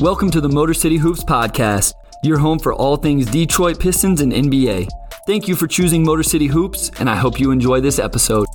Welcome to the Motor City Hoops Podcast, your home for all things Detroit Pistons and NBA. Thank you for choosing Motor City Hoops, and I hope you enjoy this episode.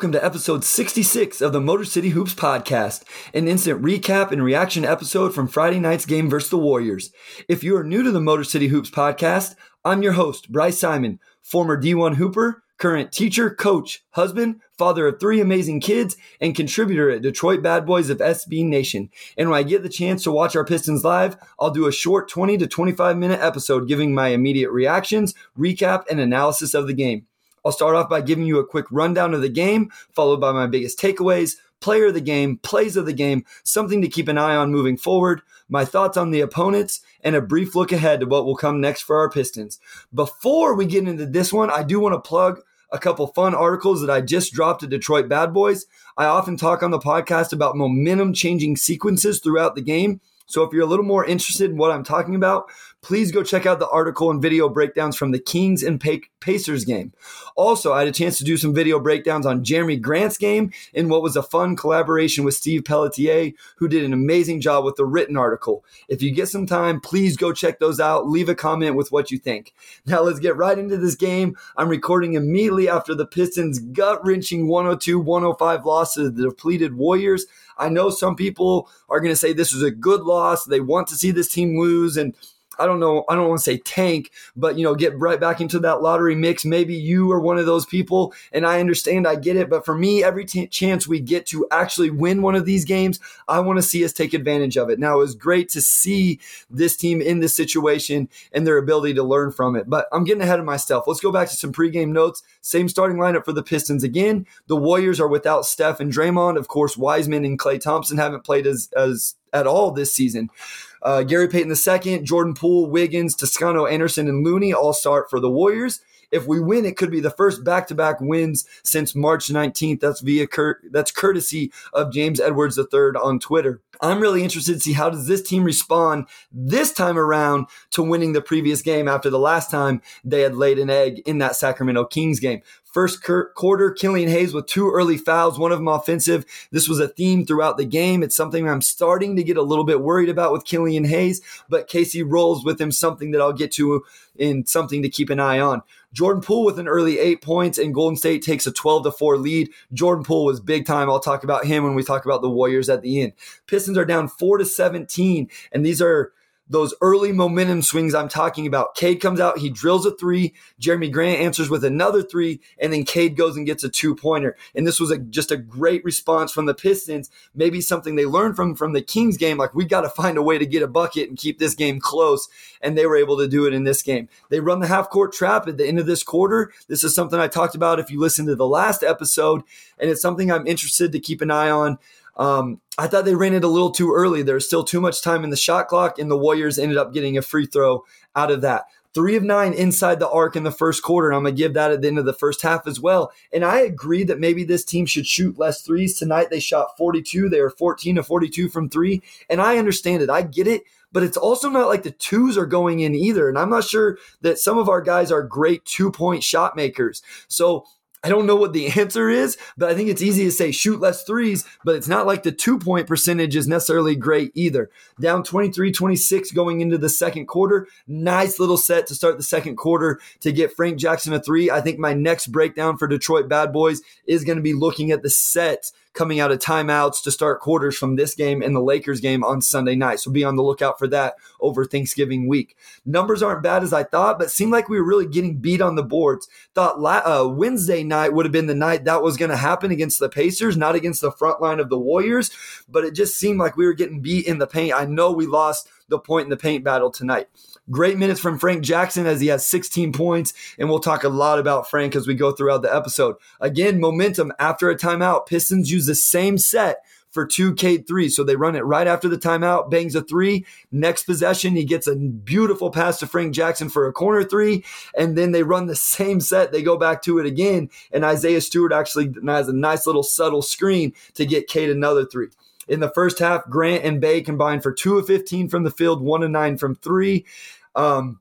Welcome to episode 66 of the Motor City Hoops Podcast, an instant recap and reaction episode from Friday night's game versus the Warriors. If you are new to the Motor City Hoops Podcast, I'm your host, Bryce Simon, former D1 Hooper, current teacher, coach, husband, father of three amazing kids, and contributor at Detroit Bad Boys of SB Nation. And when I get the chance to watch our Pistons live, I'll do a short 20 to 25 minute episode giving my immediate reactions, recap, and analysis of the game. I'll start off by giving you a quick rundown of the game, followed by my biggest takeaways, player of the game, plays of the game, something to keep an eye on moving forward, my thoughts on the opponents, and a brief look ahead to what will come next for our Pistons. Before we get into this one, I do want to plug a couple fun articles that I just dropped at Detroit Bad Boys. I often talk on the podcast about momentum changing sequences throughout the game. So if you're a little more interested in what I'm talking about, please go check out the article and video breakdowns from the Kings and Pacers game. Also, I had a chance to do some video breakdowns on Jerami Grant's game in what was a fun collaboration with Steve Pelletier, who did an amazing job with the written article. If you get some time, please go check those out. Leave a comment with what you think. Now let's get right into this game. I'm recording immediately after the Pistons' gut wrenching 102 105 loss to the depleted Warriors. I know some people are going to say this is a good loss. They want to see this team lose. And I don't know, I don't want to say tank, but you know, get right back into that lottery mix. Maybe you are one of those people, and I understand, I get it. But for me, every t- chance we get to actually win one of these games, I want to see us take advantage of it. Now, it was great to see this team in this situation and their ability to learn from it. But I'm getting ahead of myself. Let's go back to some pregame notes. Same starting lineup for the Pistons again. The Warriors are without Steph and Draymond. Of course, Wiseman and Klay Thompson haven't played as as at all this season. Uh, Gary Payton II, Jordan Poole, Wiggins, Toscano Anderson, and Looney all start for the Warriors. If we win, it could be the first back-to-back wins since March 19th. That's via Cur- that's courtesy of James Edwards III on Twitter. I'm really interested to see how does this team respond this time around to winning the previous game after the last time they had laid an egg in that Sacramento Kings game. First quarter, Killian Hayes with two early fouls, one of them offensive. This was a theme throughout the game. It's something I'm starting to get a little bit worried about with Killian Hayes, but Casey rolls with him something that I'll get to in something to keep an eye on. Jordan Poole with an early eight points, and Golden State takes a 12 to 4 lead. Jordan Poole was big time. I'll talk about him when we talk about the Warriors at the end. Pistons are down 4 to 17, and these are those early momentum swings I'm talking about. Cade comes out, he drills a three. Jerami Grant answers with another three, and then Cade goes and gets a two pointer. And this was a, just a great response from the Pistons. Maybe something they learned from from the Kings game, like we got to find a way to get a bucket and keep this game close. And they were able to do it in this game. They run the half court trap at the end of this quarter. This is something I talked about if you listen to the last episode, and it's something I'm interested to keep an eye on. Um, I thought they ran it a little too early. There was still too much time in the shot clock, and the Warriors ended up getting a free throw out of that. Three of nine inside the arc in the first quarter, and I'm going to give that at the end of the first half as well. And I agree that maybe this team should shoot less threes. Tonight they shot 42. They were 14 to 42 from three. And I understand it. I get it. But it's also not like the twos are going in either. And I'm not sure that some of our guys are great two point shot makers. So I don't know what the answer is, but I think it's easy to say shoot less threes, but it's not like the two point percentage is necessarily great either. Down 23 26 going into the second quarter. Nice little set to start the second quarter to get Frank Jackson a three. I think my next breakdown for Detroit Bad Boys is going to be looking at the set coming out of timeouts to start quarters from this game and the Lakers game on Sunday night. So be on the lookout for that over Thanksgiving week. Numbers aren't bad as I thought, but seemed like we were really getting beat on the boards. Thought uh, Wednesday night would have been the night that was going to happen against the Pacers, not against the front line of the Warriors, but it just seemed like we were getting beat in the paint. I know we lost the point in the paint battle tonight. Great minutes from Frank Jackson as he has 16 points, and we'll talk a lot about Frank as we go throughout the episode. Again, momentum after a timeout. Pistons use the same set for two, Cade three. So they run it right after the timeout, bangs a three. Next possession, he gets a beautiful pass to Frank Jackson for a corner three. And then they run the same set. They go back to it again. And Isaiah Stewart actually has a nice little subtle screen to get Cade another three. In the first half, Grant and Bey combined for two of 15 from the field, one of nine from three. Um,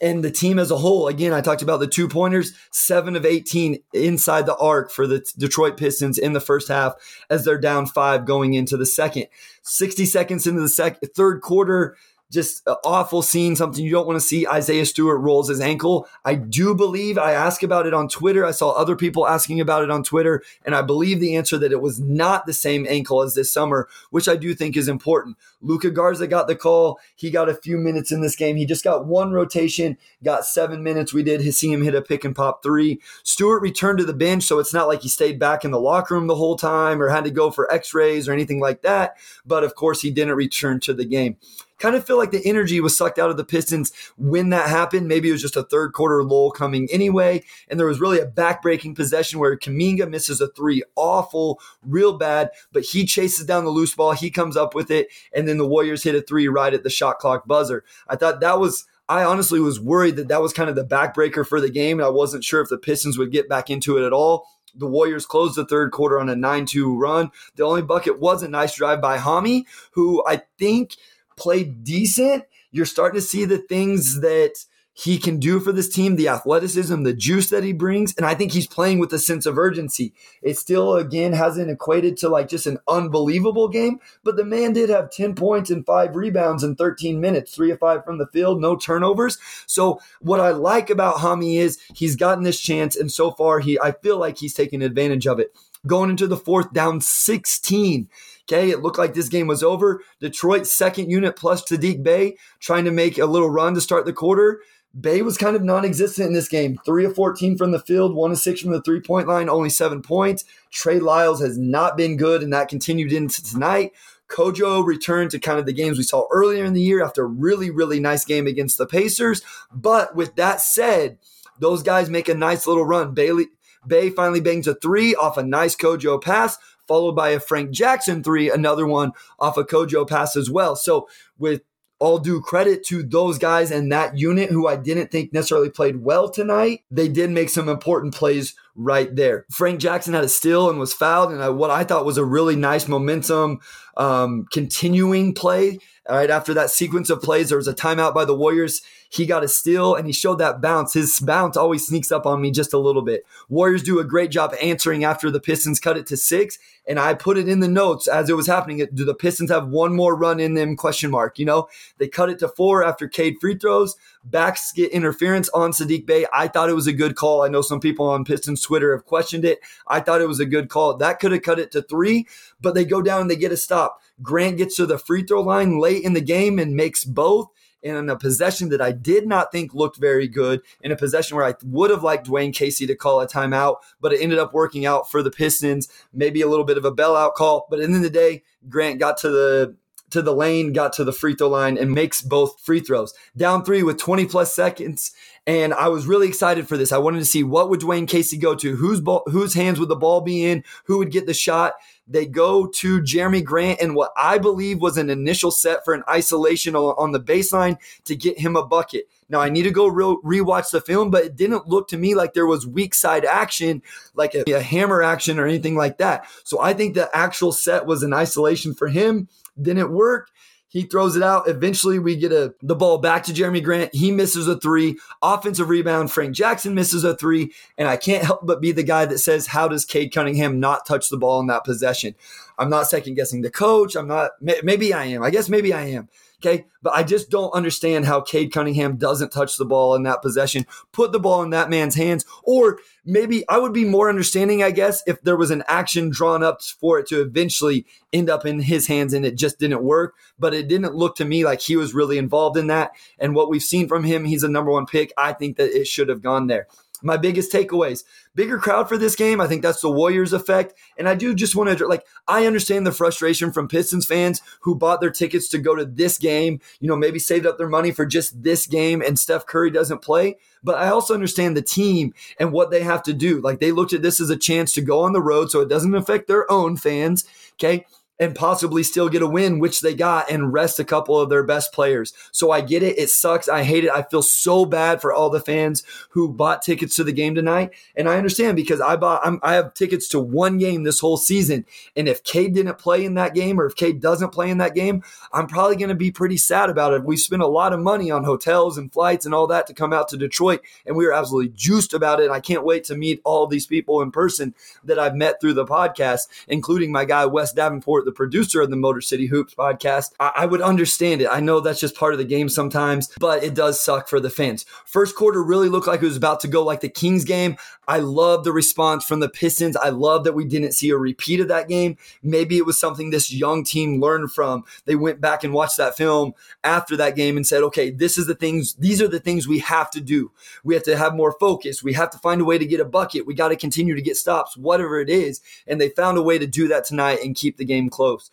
and the team as a whole, again, I talked about the two pointers, seven of 18 inside the arc for the Detroit Pistons in the first half as they're down five going into the second. 60 seconds into the second, third quarter, just awful scene, something you don't want to see. Isaiah Stewart rolls his ankle. I do believe I asked about it on Twitter. I saw other people asking about it on Twitter, and I believe the answer that it was not the same ankle as this summer, which I do think is important. Luka Garza got the call. He got a few minutes in this game. He just got one rotation, got seven minutes. We did see him hit a pick and pop three. Stewart returned to the bench, so it's not like he stayed back in the locker room the whole time or had to go for x rays or anything like that. But of course, he didn't return to the game kind of feel like the energy was sucked out of the Pistons when that happened. Maybe it was just a third quarter lull coming anyway. And there was really a backbreaking possession where Kuminga misses a three, awful, real bad, but he chases down the loose ball. He comes up with it. And then the Warriors hit a three right at the shot clock buzzer. I thought that was. I honestly was worried that that was kind of the backbreaker for the game. I wasn't sure if the Pistons would get back into it at all. The Warriors closed the third quarter on a 9 2 run. The only bucket was a nice drive by Hami, who I think played decent, you're starting to see the things that he can do for this team, the athleticism, the juice that he brings. And I think he's playing with a sense of urgency. It still, again, hasn't equated to like just an unbelievable game, but the man did have 10 points and five rebounds in 13 minutes, three of five from the field, no turnovers. So what I like about Hami is he's gotten this chance. And so far, he, I feel like he's taking advantage of it. Going into the fourth, down 16. Okay, it looked like this game was over. Detroit's second unit plus Saddiq Bey trying to make a little run to start the quarter. Bey was kind of non existent in this game. Three of 14 from the field, one of six from the three point line, only seven points. Trey Lyles has not been good, and that continued into tonight. Kojo returned to kind of the games we saw earlier in the year after a really, really nice game against the Pacers. But with that said, those guys make a nice little run. Bailey Bey finally bangs a three off a nice Kojo pass followed by a Frank Jackson three, another one off a Kojo pass as well. So with all due credit to those guys and that unit who I didn't think necessarily played well tonight. They did make some important plays right there. Frank Jackson had a steal and was fouled, and what I thought was a really nice momentum um, continuing play. All right, after that sequence of plays, there was a timeout by the Warriors. He got a steal and he showed that bounce. His bounce always sneaks up on me just a little bit. Warriors do a great job answering after the Pistons cut it to six. And I put it in the notes as it was happening. Do the Pistons have one more run in them? Question mark. You know, they cut it to four after Cade free throws. Backs get interference on Saddiq Bey. I thought it was a good call. I know some people on Pistons Twitter have questioned it. I thought it was a good call. That could have cut it to three, but they go down and they get a stop. Grant gets to the free throw line late in the game and makes both And in a possession that I did not think looked very good, in a possession where I would have liked Dwane Casey to call a timeout, but it ended up working out for the Pistons. Maybe a little bit of a bailout call, but at the end of the day, Grant got to the to the lane, got to the free throw line, and makes both free throws. Down three with 20 plus seconds. And I was really excited for this. I wanted to see what would Dwane Casey go to, whose ball, whose hands would the ball be in, who would get the shot. They go to Jerami Grant and what I believe was an initial set for an isolation on the baseline to get him a bucket. Now I need to go re- rewatch the film, but it didn't look to me like there was weak side action, like a, a hammer action or anything like that. So I think the actual set was an isolation for him. Didn't work. He throws it out. Eventually, we get a the ball back to Jerami Grant. He misses a three. Offensive rebound. Frank Jackson misses a three. And I can't help but be the guy that says, "How does Cade Cunningham not touch the ball in that possession?" I'm not second guessing the coach. I'm not. Maybe I am. I guess maybe I am. Okay. But I just don't understand how Cade Cunningham doesn't touch the ball in that possession, put the ball in that man's hands. Or maybe I would be more understanding, I guess, if there was an action drawn up for it to eventually end up in his hands and it just didn't work. But it didn't look to me like he was really involved in that. And what we've seen from him, he's a number one pick. I think that it should have gone there my biggest takeaways. Bigger crowd for this game i think that's the warriors effect. And i do just want to like i understand the frustration from pistons fans who bought their tickets to go to this game you know maybe saved up their money for just this game and steph curry doesn't play. But i also understand the team and what they have to do. Like they looked at this as a chance to go on the road so it doesn't affect their own fans okay and possibly still get a win, which they got, and rest a couple of their best players. So I get it. It sucks. I hate it. I feel so bad for all the fans who bought tickets to the game tonight. And I understand because I bought, I'm, i have tickets to one game this whole season. And if Cade didn't play in that game or if Cade doesn't play in that game, I'm probably going to be pretty sad about it. We spent a lot of money on hotels and flights and all that to come out to Detroit. And we were absolutely juiced about it. I can't wait to meet all these people in person that I've met through the podcast, including my guy, Wes Davenport the producer of the Motor City Hoops podcast, I, I would understand it. I know that's just part of the game sometimes, but it does suck for the fans. First quarter really looked like it was about to go like the Kings game. I love the response from the Pistons. I love that we didn't see a repeat of that game. Maybe it was something this young team learned from. They went back and watched that film after that game and said, okay, this is the things, these are the things we have to do. We have to have more focus. We have to find a way to get a bucket. We got to continue to get stops, whatever it is. And they found a way to do that tonight and keep the game close.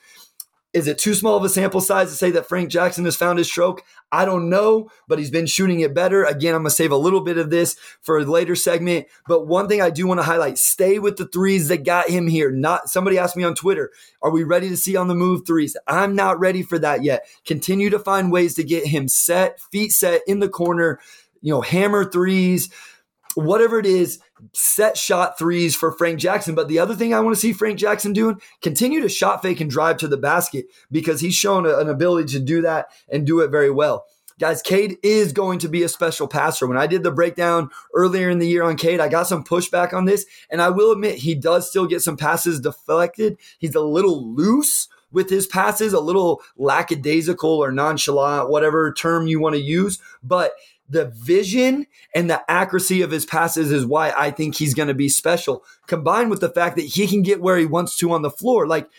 Is it too small of a sample size to say that Frank Jackson has found his stroke? I don't know, but he's been shooting it better. Again, I'm going to save a little bit of this for a later segment. But one thing I do want to highlight stay with the threes that got him here. Not somebody asked me on Twitter, are we ready to see on the move threes? I'm not ready for that yet. Continue to find ways to get him set, feet set in the corner, you know, hammer threes, whatever it is, set shot threes for Frank Jackson. But the other thing I want to see Frank Jackson doing, continue to shot fake and drive to the basket because he's shown a, an ability to do that and do it very well. Guys, Cade is going to be a special passer. When I did the breakdown earlier in the year on Cade, I got some pushback on this. And I will admit, he does still get some passes deflected. He's a little loose with his passes, a little lackadaisical or nonchalant, whatever term you want to use. But the vision and the accuracy of his passes is why I think he's going to be special, combined with the fact that he can get where he wants to on the floor. Like,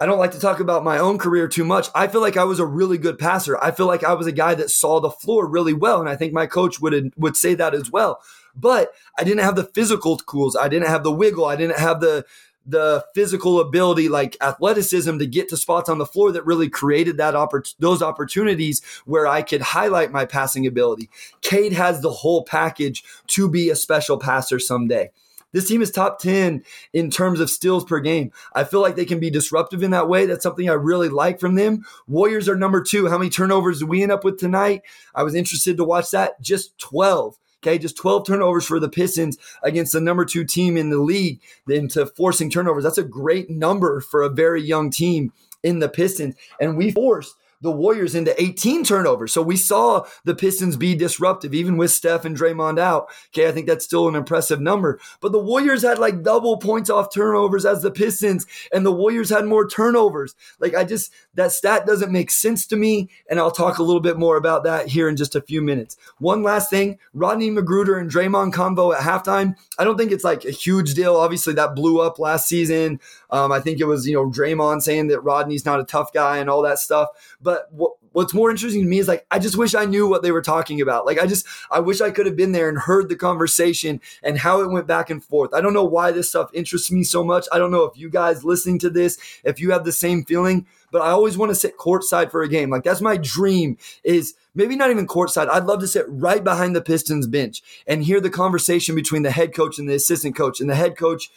I don't like to talk about my own career too much. I feel like I was a really good passer. I feel like I was a guy that saw the floor really well, and I think my coach would would say that as well. But I didn't have the physical tools. I didn't have the wiggle. I didn't have the the physical ability, like athleticism, to get to spots on the floor that really created that oppor- those opportunities where I could highlight my passing ability. Cade has the whole package to be a special passer someday. This team is top 10 in terms of steals per game. I feel like they can be disruptive in that way. That's something I really like from them. Warriors are number two. How many turnovers do we end up with tonight? I was interested to watch that. Just 12. Okay, just 12 turnovers for the Pistons against the number two team in the league into forcing turnovers. That's a great number for a very young team in the Pistons. And we forced the Warriors into 18 turnovers. So we saw the Pistons be disruptive, even with Steph and Draymond out. Okay, I think that's still an impressive number. But the Warriors had like double points off turnovers as the Pistons, and the Warriors had more turnovers. Like I just, that stat doesn't make sense to me. And I'll talk a little bit more about that here in just a few minutes. One last thing Rodney McGruder and Draymond combo at halftime. I don't think it's like a huge deal. Obviously, that blew up last season. Um, I think it was, you know, Draymond saying that Rodney's not a tough guy and all that stuff. But what, what's more interesting to me is like, I just wish I knew what they were talking about. Like, I just, I wish I could have been there and heard the conversation and how it went back and forth. I don't know why this stuff interests me so much. I don't know if you guys listening to this, if you have the same feeling, but I always want to sit courtside for a game. Like, that's my dream is maybe not even courtside. I'd love to sit right behind the Pistons bench and hear the conversation between the head coach and the assistant coach and the head coach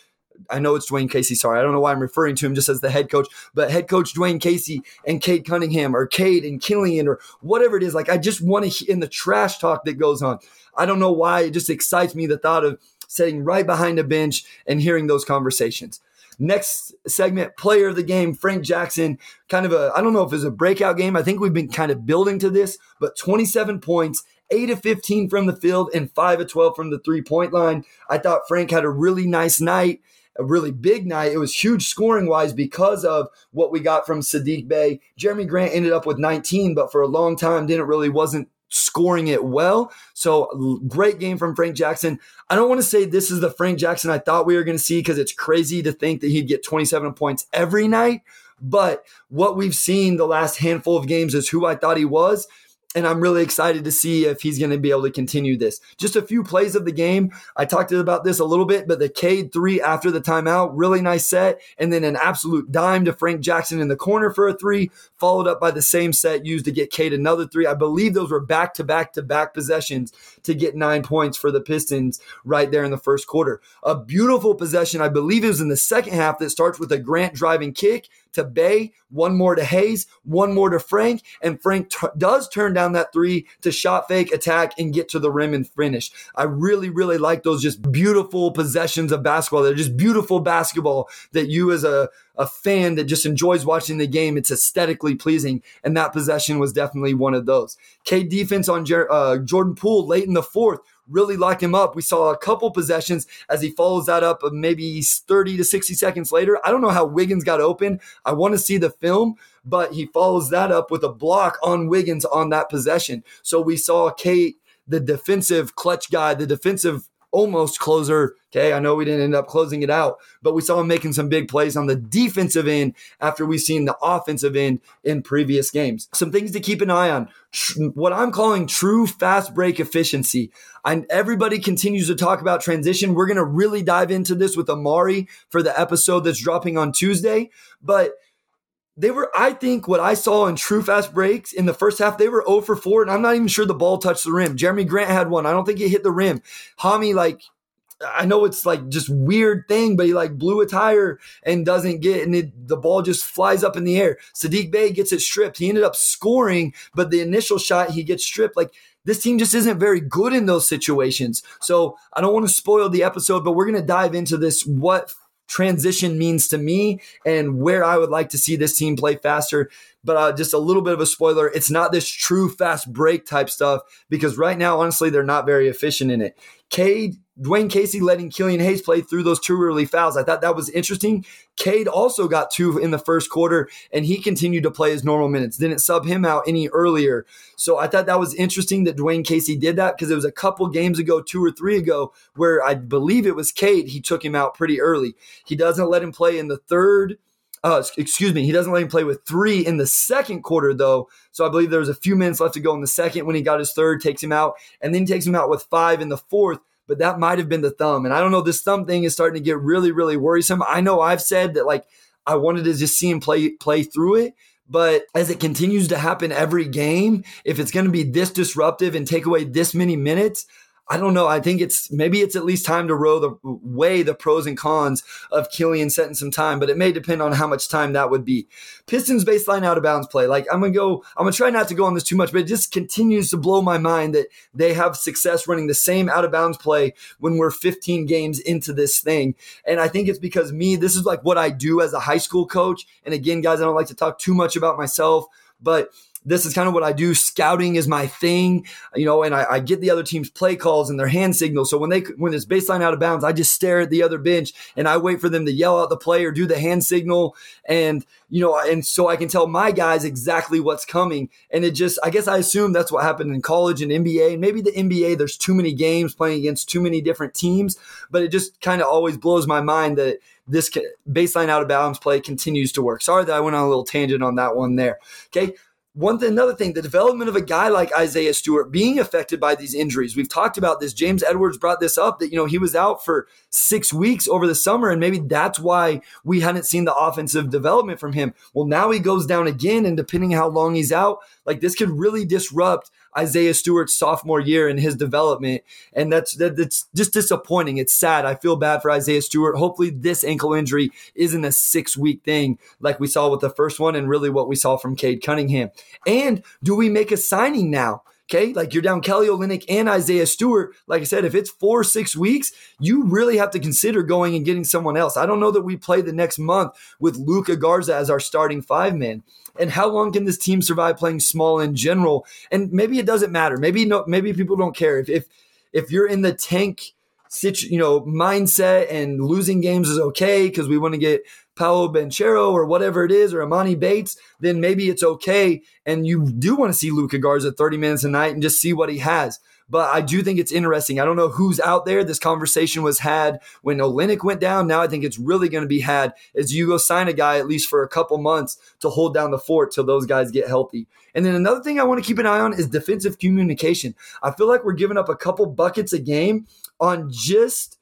I know it's Dwane Casey. Sorry, I don't know why I'm referring to him just as the head coach, but head coach Dwane Casey and Cade Cunningham or Cade and Killian or whatever it is. Like, I just want to in the trash talk that goes on. I don't know why. It just excites me the thought of sitting right behind a bench and hearing those conversations. Next segment, player of the game, Frank Jackson. Kind of a, I don't know if it's a breakout game. I think we've been kind of building to this, but 27 points, 8 of 15 from the field, and 5 of 12 from the three point line. I thought Frank had a really nice night a really big night. It was huge scoring wise because of what we got from Saddiq Bey. Jerami Grant ended up with 19, but for a long time didn't really wasn't scoring it well. So great game from Frank Jackson. I don't want to say this is the Frank Jackson I thought we were going to see because it's crazy to think that he'd get 27 points every night. But what we've seen the last handful of games is who I thought he was and I'm really excited to see if he's going to be able to continue this. Just a few plays of the game. I talked about this a little bit, but the Cade three after the timeout, really nice set. And then an absolute dime to Frank Jackson in the corner for a three, followed up by the same set used to get Cade another three. I believe those were back to back to back possessions to get nine points for the Pistons right there in the first quarter. A beautiful possession. I believe it was in the second half that starts with a Grant driving kick to Bey, one more to Hayes, one more to Frank, and Frank t- does turn down that three to shot fake, attack, and get to the rim and finish. I really, really like those just beautiful possessions of basketball. They're just beautiful basketball that you as a, a fan that just enjoys watching the game, it's aesthetically pleasing. And that possession was definitely one of those. Cade defense on Jer- uh, Jordan Poole late in the fourth really locked him up. We saw a couple possessions as he follows that up uh, maybe 30 to 60 seconds later. I don't know how Wiggins got open. I want to see the film, but he follows that up with a block on Wiggins on that possession. So we saw Cade, the defensive clutch guy, the defensive almost closer. Okay, I know we didn't end up closing it out, but we saw him making some big plays on the defensive end after we've seen the offensive end in previous games. Some things to keep an eye on. What I'm calling true fast break efficiency. And everybody continues to talk about transition. We're going to really dive into this with Omari for the episode that's dropping on Tuesday. But they were, I think, what I saw in true fast breaks in the first half, they were 0 for 4, and I'm not even sure the ball touched the rim. Jerami Grant had one. I don't think he hit the rim. Hami, like, I know it's like just weird thing, but he like blew a tire and doesn't get, and it, the ball just flies up in the air. Saddiq Bey gets it stripped. He ended up scoring, but the initial shot he gets stripped. Like this team just isn't very good in those situations. So I don't want to spoil the episode, but we're gonna dive into this. What transition means to me and where I would like to see this team play faster. But uh, just a little bit of a spoiler it's not this true fast break type stuff because right now, honestly, they're not very efficient in it. Cade Dwane Casey letting Killian Hayes play through those two early fouls. I thought that was interesting. Cade also got two in the first quarter, and he continued to play his normal minutes. Didn't sub him out any earlier. So I thought that was interesting that Dwane Casey did that because it was a couple games ago, two or three ago, where I believe it was Cade. He took him out pretty early. He doesn't let him play in the third. Uh, excuse me, he doesn't let him play with three in the second quarter, though. So I believe there was a few minutes left to go in the second when he got his third, takes him out, and then takes him out with five in the fourth but that might have been the thumb. And I don't know, this thumb thing is starting to get really, really worrisome. I know I've said that like I wanted to just see him play play through it. But as it continues to happen every game, if it's going to be this disruptive and take away this many minutes, I don't know. I think it's maybe it's at least time to row the weigh the pros and cons of Killian setting some time, but it may depend on how much time that would be. Pistons baseline out of bounds play. Like I'm gonna go, I'm gonna try not to go on this too much, but it just continues to blow my mind that they have success running the same out of bounds play when we're 15 games into this thing. And I think it's because me, this is like what I do as a high school coach. And again, guys, I don't like to talk too much about myself, but this is kind of what I do. Scouting is my thing, you know, and I, I, get the other team's play calls and their hand signals. So when they when it's baseline out of bounds, I just stare at the other bench and I wait for them to yell out the play or do the hand signal, and you know, and so I can tell my guys exactly what's coming. And it just, I guess I assume that's what happened in college and NBA. And maybe the NBA, there's too many games playing against too many different teams, but it just kind of always blows my mind that this baseline out of bounds play continues to work. Sorry that I went on a little tangent on that one there. Okay one thing, another thing, the development of a guy like Isaiah Stewart being affected by these injuries. We've talked about this. James Edwards brought this up that, you know, he was out for six weeks over the summer, and maybe that's why we hadn't seen the offensive development from him. Well, now he goes down again, and depending how long he's out, like this could really disrupt Isaiah Stewart's sophomore year and his development, and that's that, that's just disappointing. It's sad. I feel bad for Isaiah Stewart. Hopefully, this ankle injury isn't a six week thing like we saw with the first one, and really what we saw from Cade Cunningham. And do we make a signing now? Okay, like you're down Kelly Olynyk and Isaiah Stewart. Like I said, if it's four or six weeks, you really have to consider going and getting someone else. I don't know that we play the next month with Luka Garza as our starting five man. And how long can this team survive playing small in general? And maybe it doesn't matter. Maybe no. Maybe people don't care if if if you're in the tank you know mindset and losing games is okay because we want to get Paolo Banchero or whatever it is, or Emoni Bates, then maybe it's okay. And you do want to see Luka Garza 30 minutes a night and just see what he has. But I do think it's interesting. I don't know who's out there. This conversation was had when Olynyk went down. Now I think it's really going to be had as you go sign a guy at least for a couple months to hold down the fort till those guys get healthy. And then another thing I want to keep an eye on is defensive communication. I feel like we're giving up a couple buckets a game on just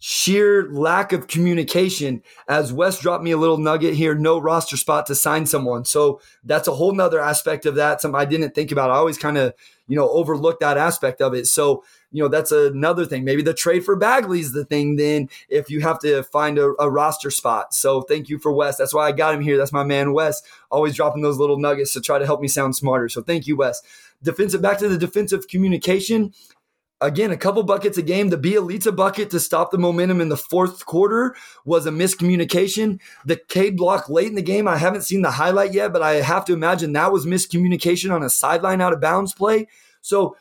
sheer lack of communication as Wes dropped me a little nugget here, no roster spot to sign someone. So that's a whole nother aspect of that. Something I didn't think about. I always kind of, you know, overlook that aspect of it. So, you know, that's another thing. Maybe the trade for Bagley is the thing then if you have to find a, a roster spot. So thank you for Wes. That's why I got him here. That's my man, Wes, always dropping those little nuggets to try to help me sound smarter. So thank you, Wes. Defensive back to the defensive communication again, a couple buckets a game. The Bjelica bucket to stop the momentum in the fourth quarter was a miscommunication. The K block late in the game, I haven't seen the highlight yet, but I have to imagine that was miscommunication on a sideline out of bounds play. So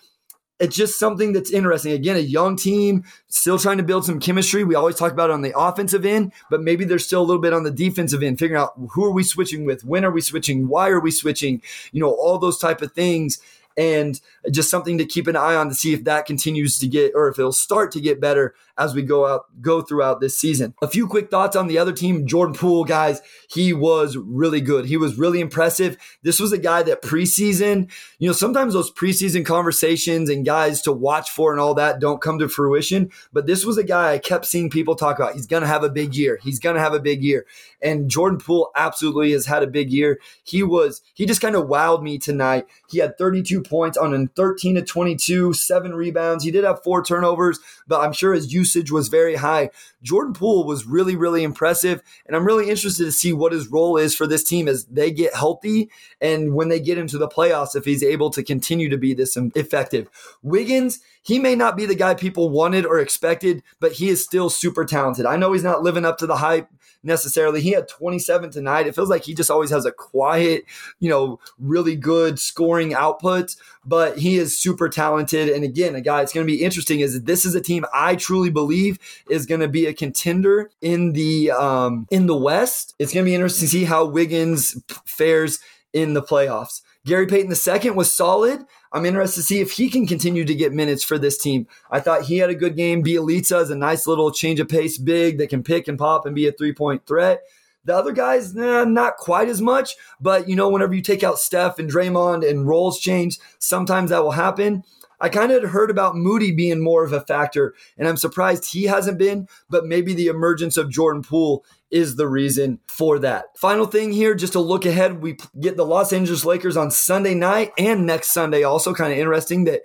it's just something that's interesting. Again, a young team still trying to build some chemistry. We always talk about it on the offensive end, but maybe there's still a little bit on the defensive end, figuring out who are we switching with, when are we switching, why are we switching, you know, all those type of things and just something to keep an eye on to see if that continues to get or if it'll start to get better as we go out go throughout this season. A few quick thoughts on the other team, Jordan Poole, guys. He was really good. He was really impressive. This was a guy that preseason, you know, sometimes those preseason conversations and guys to watch for and all that don't come to fruition. But this was a guy I kept seeing people talk about. He's going to have a big year. He's going to have a big year. And Jordan Poole absolutely has had a big year. He was, he just kind of wowed me tonight. He had 32 points on a 13 to 22, seven rebounds. He did have four turnovers, but I'm sure his usage was very high. Jordan Poole was really, really impressive. And I'm really interested to see what his role is for this team as they get healthy and when they get into the playoffs, if he's able to continue to be this effective. Wiggins, he may not be the guy people wanted or expected, but he is still super talented. I know he's not living up to the hype necessarily. He had 27 tonight. It feels like he just always has a quiet, you know, really good scoring output, but he is super talented. And again, a guy it's going to be interesting is this is a team I truly believe is going to be a contender in the um in the West. It's going to be interesting to see how Wiggins fares in the playoffs. Gary Payton II was solid. I'm interested to see if he can continue to get minutes for this team. I thought he had a good game. Bjelica is a nice little change of pace big that can pick and pop and be a three point threat. The other guys, nah, not quite as much, but you know, whenever you take out Steph and Draymond and roles change, sometimes that will happen. I kind of heard about Moody being more of a factor, and I'm surprised he hasn't been, but maybe the emergence of Jordan Poole is the reason for that. Final thing here, just to look ahead, we get the Los Angeles Lakers on Sunday night and next Sunday. Also, kind of interesting that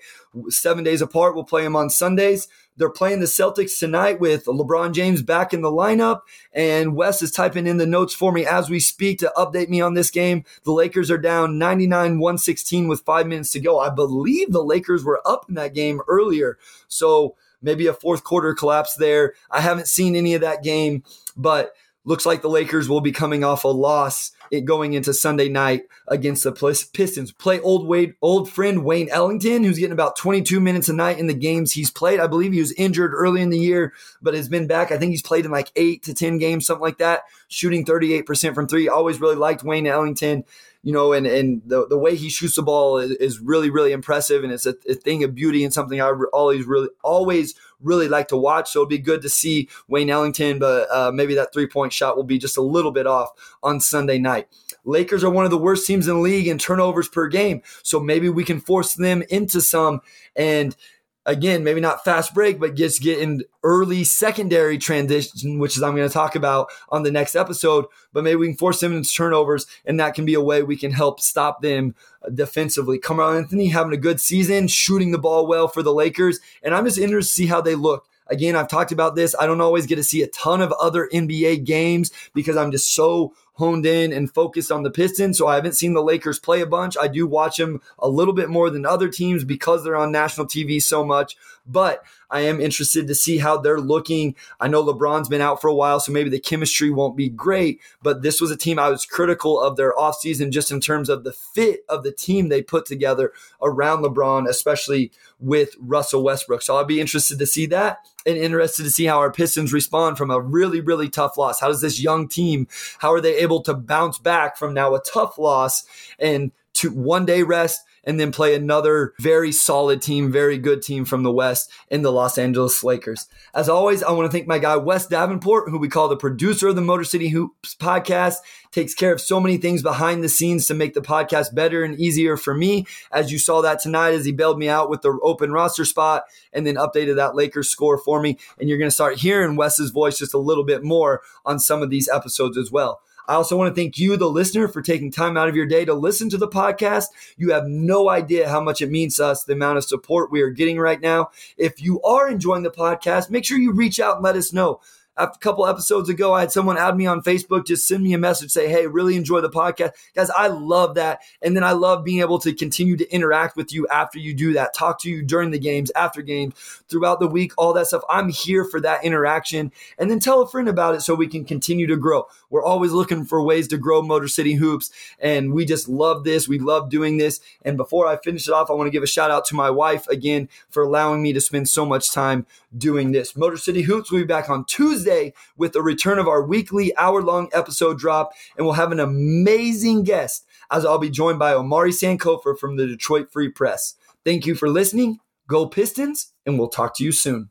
seven days apart, we'll play them on Sundays. They're playing the Celtics tonight with LeBron James back in the lineup. And Wes is typing in the notes for me as we speak to update me on this game. The Lakers are down 99 116 with five minutes to go. I believe the Lakers were up in that game earlier. So maybe a fourth quarter collapse there. I haven't seen any of that game, but looks like the Lakers will be coming off a loss going into Sunday night against the Pistons. Play old Wade, old friend Wayne Ellington, who's getting about 22 minutes a night in the games he's played. I believe he was injured early in the year, but has been back. I think he's played in like eight to 10 games, something like that, shooting 38% from three. Always really liked Wayne Ellington you know, and and the, the way he shoots the ball is, is really really impressive, and it's a, a, thing of beauty and something I always really always really like to watch. So it'd be good to see Wayne Ellington, but uh, maybe that three point shot will be just a little bit off on Sunday night. Lakers are one of the worst teams in the league in turnovers per game, so maybe we can force them into some and again, maybe not fast break, but just get in early secondary transition, which is I'm going to talk about on the next episode. But maybe we can force them into turnovers, and that can be a way we can help stop them uh, defensively. Carmelo Anthony having a good season, shooting the ball well for the Lakers, and I'm just interested to see how they look. Again, I've talked about this. I don't always get to see a ton of other NBA games because I'm just so honed in and focused on the Pistons. So I haven't seen the Lakers play a bunch. I do watch them a little bit more than other teams because they're on national TV so much. But I am interested to see how they're looking. I know LeBron's been out for a while, so maybe the chemistry won't be great, but this was a team I was critical of their offseason just in terms of the fit of the team they put together around LeBron, especially with Russell Westbrook. So I'll be interested to see that and interested to see how our Pistons respond from a really, really tough loss. How does this young team, how are they able to bounce back from now a tough loss and two, one day rest and then play another very solid team, very good team from the West in the Los Angeles Lakers. As always, I want to thank my guy, Wes Davenport, who we call the producer of the Motor City Hoops podcast, takes care of so many things behind the scenes to make the podcast better and easier for me. As you saw that tonight, as he bailed me out with the open roster spot and then updated that Lakers score for me. And you're going to start hearing Wes's voice just a little bit more on some of these episodes as well. I also want to thank you, the listener, for taking time out of your day to listen to the podcast. You have no idea how much it means to us, the amount of support we are getting right now. If you are enjoying the podcast, make sure you reach out and let us know a couple episodes ago, I had someone add me on Facebook, just send me a message, say, Hey, really enjoy the podcast. Guys, I love that. And then I love being able to continue to interact with you after you do that, talk to you during the games, after games, throughout the week, all that stuff. I'm here for that interaction. And then tell a friend about it so we can continue to grow. We're always looking for ways to grow Motor City Hoops. And we just love this. We love doing this. And before I finish it off, I want to give a shout out to my wife again for allowing me to spend so much time doing this. Motor City Hoops will be back on Tuesday with the return of our weekly hour long episode drop, and we'll have an amazing guest as I'll be joined by Omari Sankofa from the Detroit Free Press. Thank you for listening. Go Pistons, and we'll talk to you soon.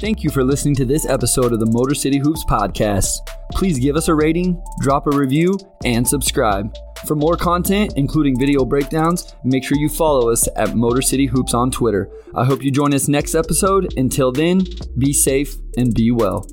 Thank you for listening to this episode of the Motor City Hoops podcast. Please give us a rating, drop a review, and subscribe. For more content, including video breakdowns, make sure you follow us at Motor City Hoops on Twitter. I hope you join us next episode. Until then, be safe and be well.